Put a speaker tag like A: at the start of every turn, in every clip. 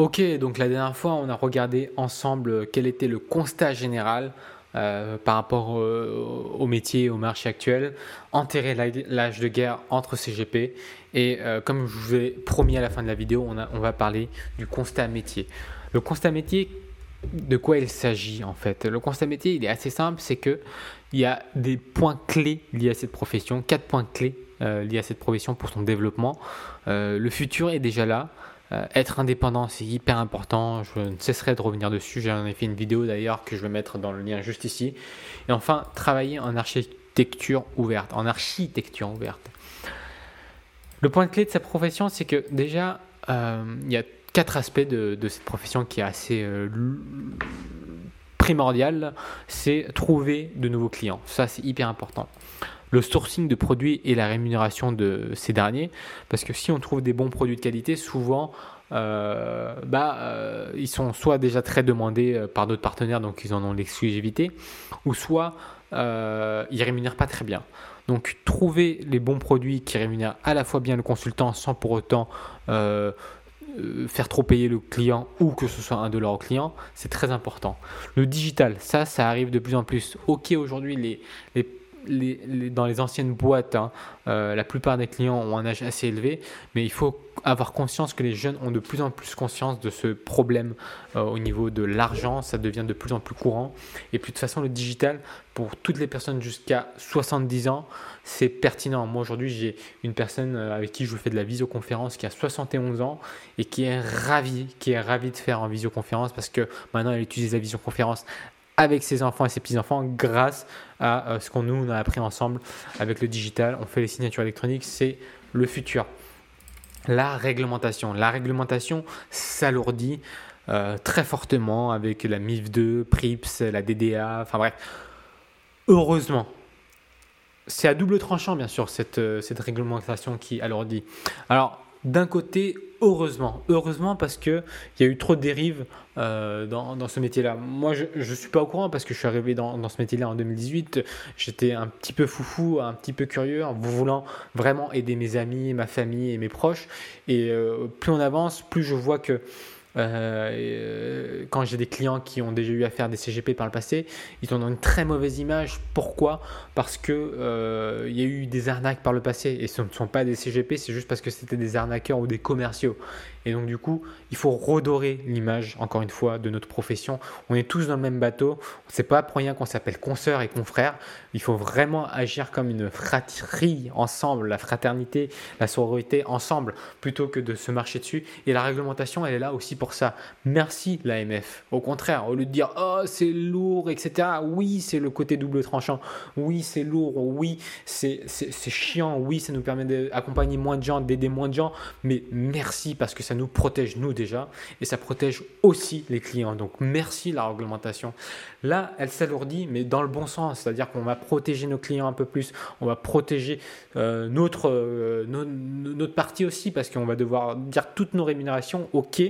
A: Ok, donc la dernière fois, on a regardé ensemble quel était le constat général euh, par rapport au, métier, au marché actuel, enterrer l'âge de guerre entre CGP. Et euh, comme je vous ai promis à la fin de la vidéo, on, on va parler du constat métier. Le constat métier, de quoi il s'agit en fait? Le constat métier, il est assez simple, c'est que il y a des points clés liés à cette profession, quatre points clés euh, liés à cette profession pour son développement. le futur est déjà là. Euh, être indépendant, c'est hyper important. Je ne cesserai de revenir dessus. J'en ai fait une vidéo d'ailleurs que je vais mettre dans le lien juste ici. Et enfin, travailler en architecture ouverte, en architecture ouverte. Le point clé de cette profession, c'est que déjà, euh, il y a quatre aspects de, cette profession qui est assez euh, primordial. C'est trouver de nouveaux clients. Ça, c'est hyper important le sourcing de produits et la rémunération de ces derniers. Parce que si on trouve des bons produits de qualité, souvent, euh, bah, euh, ils sont soit déjà très demandés euh, par d'autres partenaires, donc ils en ont l'exclusivité, ou soit ils rémunèrent pas très bien. Donc trouver les bons produits qui rémunèrent à la fois bien le consultant sans pour autant faire trop payer le client ou que ce soit un de leurs clients, c'est très important. Le digital, ça, ça arrive de plus en plus. Ok, aujourd'hui, les dans les anciennes boîtes, hein, euh, la plupart des clients ont un âge assez élevé, mais il faut avoir conscience que les jeunes ont de plus en plus conscience de ce problème euh, au niveau de l'argent, ça devient de plus en plus courant. Et puis de toute façon, le digital, pour toutes les personnes jusqu'à 70 ans, c'est pertinent. Moi aujourd'hui, j'ai une personne euh, avec qui je fais de la visioconférence qui a 71 ans et qui est ravie, qui est ravie de faire en visioconférence parce que maintenant elle utilise la visioconférence avec ses enfants et ses petits-enfants grâce à euh, ce qu'on nous a appris ensemble avec le digital. On fait les signatures électroniques, c'est le futur. La réglementation. La réglementation s'alourdit euh, très fortement avec la MIF 2, PRIPS, la DDA, enfin bref. Heureusement, c'est à double tranchant, bien sûr, cette, euh, cette réglementation qui alourdit. Alors, d'un côté, heureusement, heureusement parce qu'il y a eu trop de dérives euh, dans, ce métier-là. Moi, je ne suis pas au courant parce que je suis arrivé dans, ce métier-là en 2018. J'étais un petit peu foufou, un petit peu curieux, en voulant vraiment aider mes amis, ma famille et mes proches. Et euh, plus on avance, plus je vois que euh, euh, quand j'ai des clients qui ont déjà eu à faire des CGP par le passé, ils ont une très mauvaise image. Pourquoi? Parce que euh, il y a eu des arnaques par le passé et ce ne sont pas des CGP, c'est juste parce que c'était des arnaqueurs ou des commerciaux. Et donc du coup, il faut redorer l'image, encore une fois, de notre profession. On est tous dans le même bateau. C'est pas pour rien qu'on s'appelle consoeurs et confrères. Il faut vraiment agir comme une fratrie ensemble, la fraternité, la sororité ensemble, plutôt que de se marcher dessus. Et la réglementation, elle est là aussi pour ça. Merci l'AMF. Au contraire, au lieu de dire oh c'est lourd, etc. Oui, c'est le côté double tranchant. Oui, c'est lourd. Oui, c'est chiant. Oui, ça nous permet d'accompagner moins de gens, d'aider moins de gens. Mais merci parce que ça nous protège nous déjà et ça protège aussi les clients. Donc merci la réglementation. Là, elle s'alourdit, mais dans le bon sens, c'est-à-dire qu'on va protéger nos clients un peu plus, on va protéger euh, notre, euh, notre partie aussi parce qu'on va devoir dire toutes nos rémunérations, ok.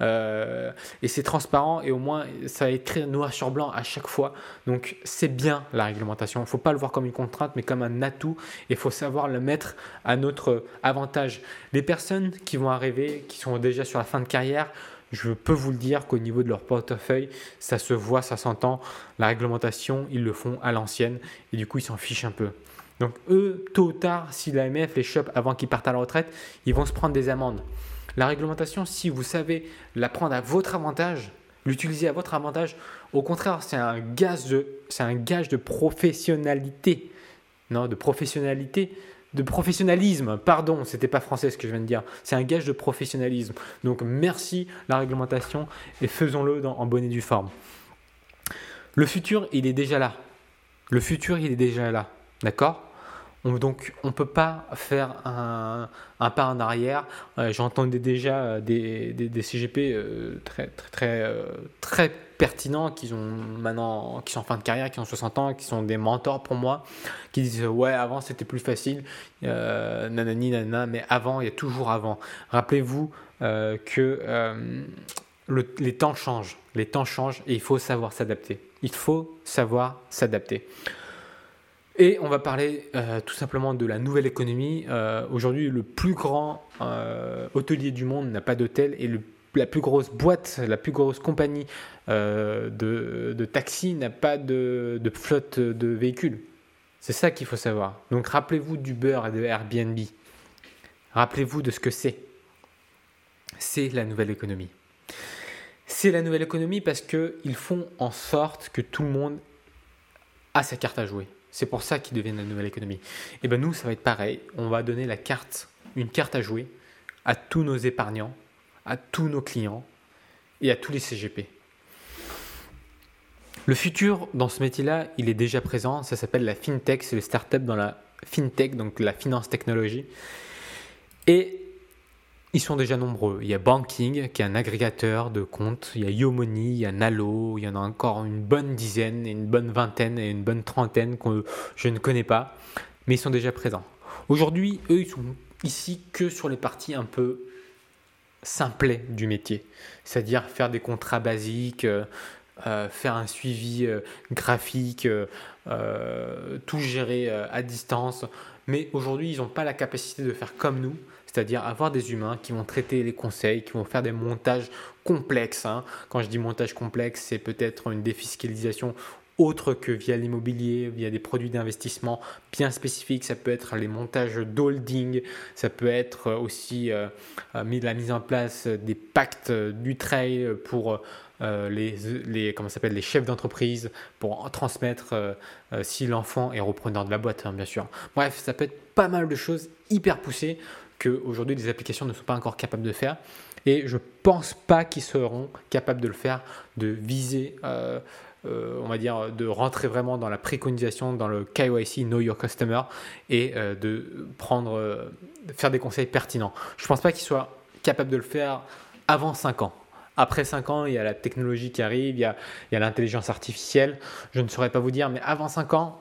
A: Euh, et c'est transparent et au moins ça va écrit noir sur blanc à chaque fois. Donc c'est bien la réglementation. Il ne faut pas le voir comme une contrainte mais comme un atout et il faut savoir le mettre à notre avantage. Les personnes qui vont arriver, qui sont déjà sur la fin de carrière, je peux vous le dire qu'au niveau de leur portefeuille, ça se voit, ça s'entend. La réglementation, ils le font à l'ancienne et du coup ils s'en fichent un peu. Donc eux, tôt ou tard, si l'AMF les chope avant qu'ils partent à la retraite, ils vont se prendre des amendes. La réglementation, si vous savez la prendre à votre avantage, l'utiliser à votre avantage, au contraire, c'est un gage de, c'est un gage de professionnalité. Non, de professionnalité, de professionnalisme. Pardon, c'était pas français ce que je viens de dire. C'est un gage de professionnalisme. Donc merci la réglementation et faisons-le en bonne et due forme. Le futur, il est déjà là. Le futur, il est déjà là. D'accord? Donc on ne peut pas faire un, pas en arrière. Euh, j'entendais déjà euh, des, CGP euh, très, très, très, très pertinents qui, ont maintenant, qui sont en fin de carrière, qui ont 60 ans, qui sont des mentors pour moi, qui disent ouais avant c'était plus facile, nanani nanana, mais avant il y a toujours avant. Rappelez-vous que les temps changent, les temps changent et il faut savoir s'adapter. Il faut savoir s'adapter. Et on va parler euh, tout simplement de la nouvelle économie. Euh, aujourd'hui, le plus grand euh, hôtelier du monde n'a pas d'hôtel et la plus grosse boîte, la plus grosse compagnie euh, de, de, taxi n'a pas de, de, flotte de véhicules. C'est ça qu'il faut savoir. Donc rappelez-vous du beurre et de Airbnb. Rappelez-vous de ce que c'est. C'est la nouvelle économie. C'est la nouvelle économie parce qu'ils font en sorte que tout le monde a sa carte à jouer. C'est pour ça qu'ils deviennent la nouvelle économie. Et bien nous, ça va être pareil. On va donner la carte, une carte à jouer à tous nos épargnants, à tous nos clients et à tous les CGP. Le futur dans ce métier-là, il est déjà présent. Ça s'appelle la fintech, c'est le startup dans la fintech, donc la finance technologie. Et ils sont déjà nombreux. Il y a Banking, qui est un agrégateur de comptes. Il y a Yomoni, il y a Nalo. Il y en a encore une bonne dizaine, une bonne vingtaine et une bonne trentaine que je ne connais pas. Mais ils sont déjà présents. Aujourd'hui, eux, ils sont ici que sur les parties un peu simplet du métier. C'est-à-dire faire des contrats basiques, euh, euh, faire un suivi euh, graphique, tout gérer à distance. Mais aujourd'hui, ils n'ont pas la capacité de faire comme nous, c'est-à-dire avoir des humains qui vont traiter les conseils, qui vont faire des montages complexes. Hein. Quand je dis montage complexe, c'est peut-être une défiscalisation autre que via l'immobilier, via des produits d'investissement bien spécifiques. Ça peut être les montages d'holding, ça peut être aussi euh, euh, la mise en place des pactes du trail pour euh, les, les, comment les chefs d'entreprise, pour transmettre si l'enfant est repreneur de la boîte, hein, bien sûr. Bref, ça peut être pas mal de choses hyper poussées qu'aujourd'hui les applications ne sont pas encore capables de faire. Et je pense pas qu'ils seront capables de le faire, de viser euh, on va dire, de rentrer vraiment dans la préconisation, dans le KYC, Know Your Customer, et euh, de prendre, euh, faire des conseils pertinents. Je pense pas qu'ils soient capables de le faire avant 5 ans. Après 5 ans, il y a la technologie qui arrive, il y a l'intelligence artificielle. Je ne saurais pas vous dire, mais avant 5 ans,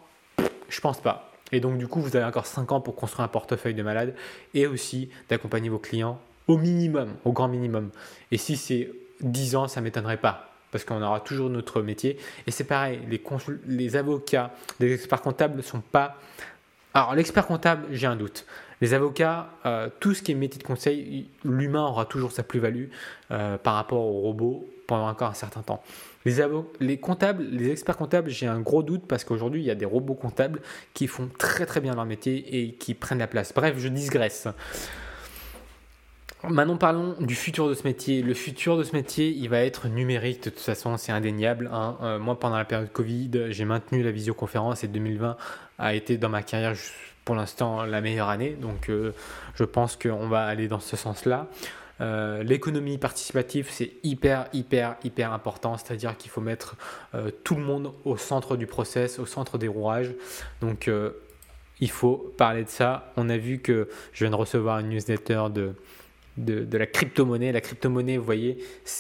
A: je pense pas. Et donc, du coup, vous avez encore 5 ans pour construire un portefeuille de malade et aussi d'accompagner vos clients au minimum, au grand minimum. Et si c'est 10 ans, ça ne m'étonnerait pas parce qu'on aura toujours notre métier. Et c'est pareil, les, les avocats, les experts comptables ne sont pas... Alors l'expert comptable, j'ai un doute. Les avocats, euh, tout ce qui est métier de conseil, l'humain aura toujours sa plus-value euh, par rapport au robot pendant encore un certain temps. Les, les comptables, les experts comptables, j'ai un gros doute parce qu'aujourd'hui, il y a des robots comptables qui font très très bien leur métier et qui prennent la place. Bref, je digresse. Maintenant, parlons du futur de ce métier. Le futur de ce métier, il va être numérique. De toute façon, c'est indéniable. Hein. Euh, moi, pendant la période Covid, j'ai maintenu la visioconférence et 2020 a été dans ma carrière pour l'instant la meilleure année. Donc, euh, je pense qu'on va aller dans ce sens-là. Euh, l'économie participative, c'est hyper, hyper, hyper important. C'est-à-dire qu'il faut mettre tout le monde au centre du process, au centre des rouages. Donc, il faut parler de ça. On a vu que je viens de recevoir une newsletter de de, la crypto-monnaie. La crypto-monnaie, vous voyez,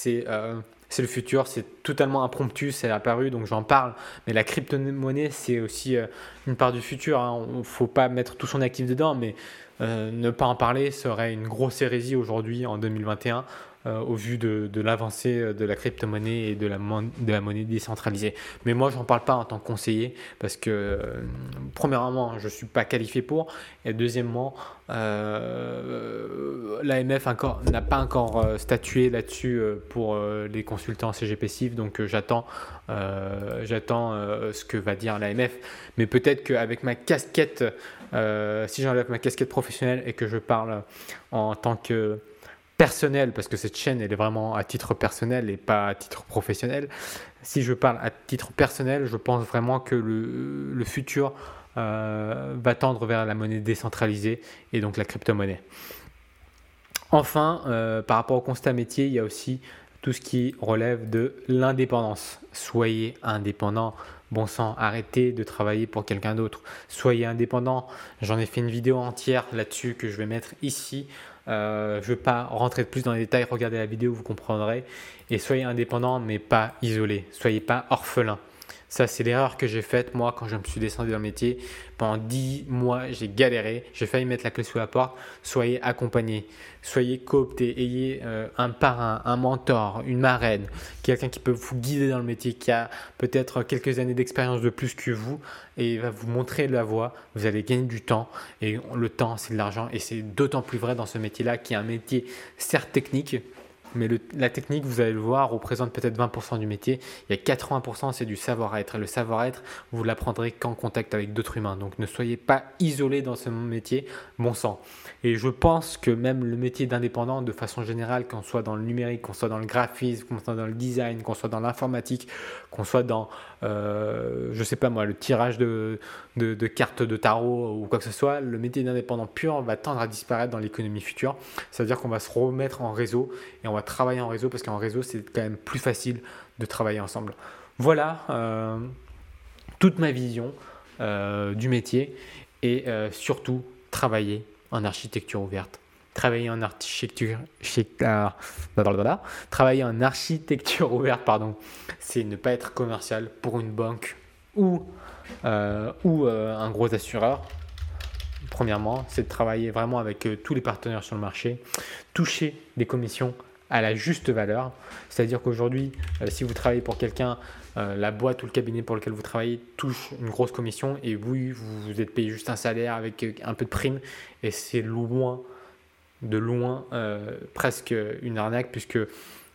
A: euh, c'est le futur, c'est totalement impromptu, c'est apparu, donc j'en parle. Mais la crypto-monnaie, c'est aussi euh, une part du futur. Hein. Il ne faut pas mettre tout son actif dedans, mais euh, ne pas en parler serait une grosse hérésie aujourd'hui, en 2021. Euh, au vu de, l'avancée euh, de la crypto-monnaie et de la, de la monnaie décentralisée. Mais moi, je n'en parle pas en tant que conseiller parce que, euh, premièrement, je ne suis pas qualifié pour, et deuxièmement, l'AMF n'a pas encore statué là-dessus pour les consultants CGP CIF, donc j'attends j'attends ce que va dire l'AMF. Mais peut-être qu'avec ma casquette, si j'enlève ma casquette professionnelle et que je parle en tant que personnel, parce que cette chaîne, elle est vraiment à titre personnel et pas à titre professionnel. Si je parle à titre personnel, je pense vraiment que le, futur euh, va tendre vers la monnaie décentralisée et donc la crypto-monnaie. Enfin, euh, par rapport au constat métier, il y a aussi tout ce qui relève de l'indépendance. Soyez indépendant. Bon sang, arrêtez de travailler pour quelqu'un d'autre. Soyez indépendant. J'en ai fait une vidéo entière là-dessus que je vais mettre ici. Euh, je ne veux pas rentrer plus dans les détails, regardez la vidéo, vous comprendrez. Et soyez indépendant, mais pas isolé. Soyez pas orphelin. Ça, c'est l'erreur que j'ai faite, moi, quand je me suis descendu dans le métier. Pendant 10 mois, j'ai galéré. J'ai failli mettre la clé sous la porte. Soyez accompagné. Soyez coopté. Ayez euh, un parrain, un mentor, une marraine, quelqu'un qui peut vous guider dans le métier, qui a peut-être quelques années d'expérience de plus que vous et va vous montrer la voie. Vous allez gagner du temps. Et le temps, c'est de l'argent. Et c'est d'autant plus vrai dans ce métier-là, qui est un métier certes technique, mais la technique, vous allez le voir, représente peut-être 20% du métier. Il y a 80%, c'est du savoir-être. Et le savoir-être, vous l'apprendrez qu'en contact avec d'autres humains. Donc ne soyez pas isolé dans ce métier, bon sang. Et je pense que même le métier d'indépendant, de façon générale, qu'on soit dans le numérique, qu'on soit dans le graphisme, qu'on soit dans le design, qu'on soit dans l'informatique, qu'on soit dans, euh, je sais pas moi, le tirage de, de, cartes de tarot ou quoi que ce soit, le métier d'indépendant pur va tendre à disparaître dans l'économie future. C'est-à-dire qu'on va se remettre en réseau et on va travailler en réseau parce qu'en réseau, c'est quand même plus facile de travailler ensemble. Voilà euh, toute ma vision euh, du métier et surtout travailler en architecture ouverte. Travailler en architecture, travailler en architecture ouverte, pardon, c'est ne pas être commercial pour une banque ou, euh, ou euh, un gros assureur. Premièrement, c'est de travailler vraiment avec euh, tous les partenaires sur le marché, toucher des commissions à la juste valeur. C'est-à-dire qu'aujourd'hui, si vous travaillez pour quelqu'un, la boîte ou le cabinet pour lequel vous travaillez touche une grosse commission et vous, vous êtes payé juste un salaire avec un peu de prime et c'est loin, de loin, presque une arnaque puisque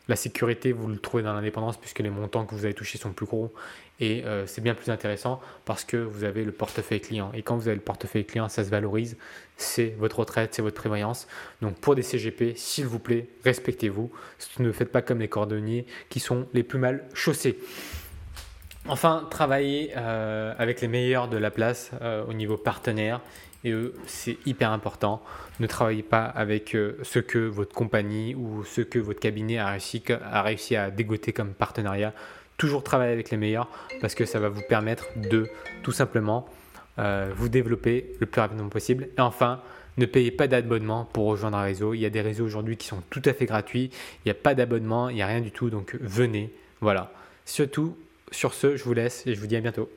A: la sécurité, vous le trouvez dans l'indépendance puisque les montants que vous avez touchés sont plus gros et euh, c'est bien plus intéressant parce que vous avez le portefeuille client. Et quand vous avez le portefeuille client, ça se valorise. C'est votre retraite, c'est votre prévoyance. Donc pour des CGP, s'il vous plaît, respectez-vous. Ne faites pas comme les cordonniers qui sont les plus mal chaussés. Enfin, travaillez euh, avec les meilleurs de la place euh, au niveau partenaire et eux, c'est hyper important. Ne travaillez pas avec euh, ce que votre compagnie ou ce que votre cabinet a réussi, a réussi à dégoter comme partenariat. Toujours travailler avec les meilleurs parce que ça va vous permettre de tout simplement euh, vous développer le plus rapidement possible. Et enfin, ne payez pas d'abonnement pour rejoindre un réseau. Il y a des réseaux aujourd'hui qui sont tout à fait gratuits. Il n'y a pas d'abonnement, il n'y a rien du tout. Donc venez. Voilà. Surtout, sur ce, je vous laisse et je vous dis à bientôt.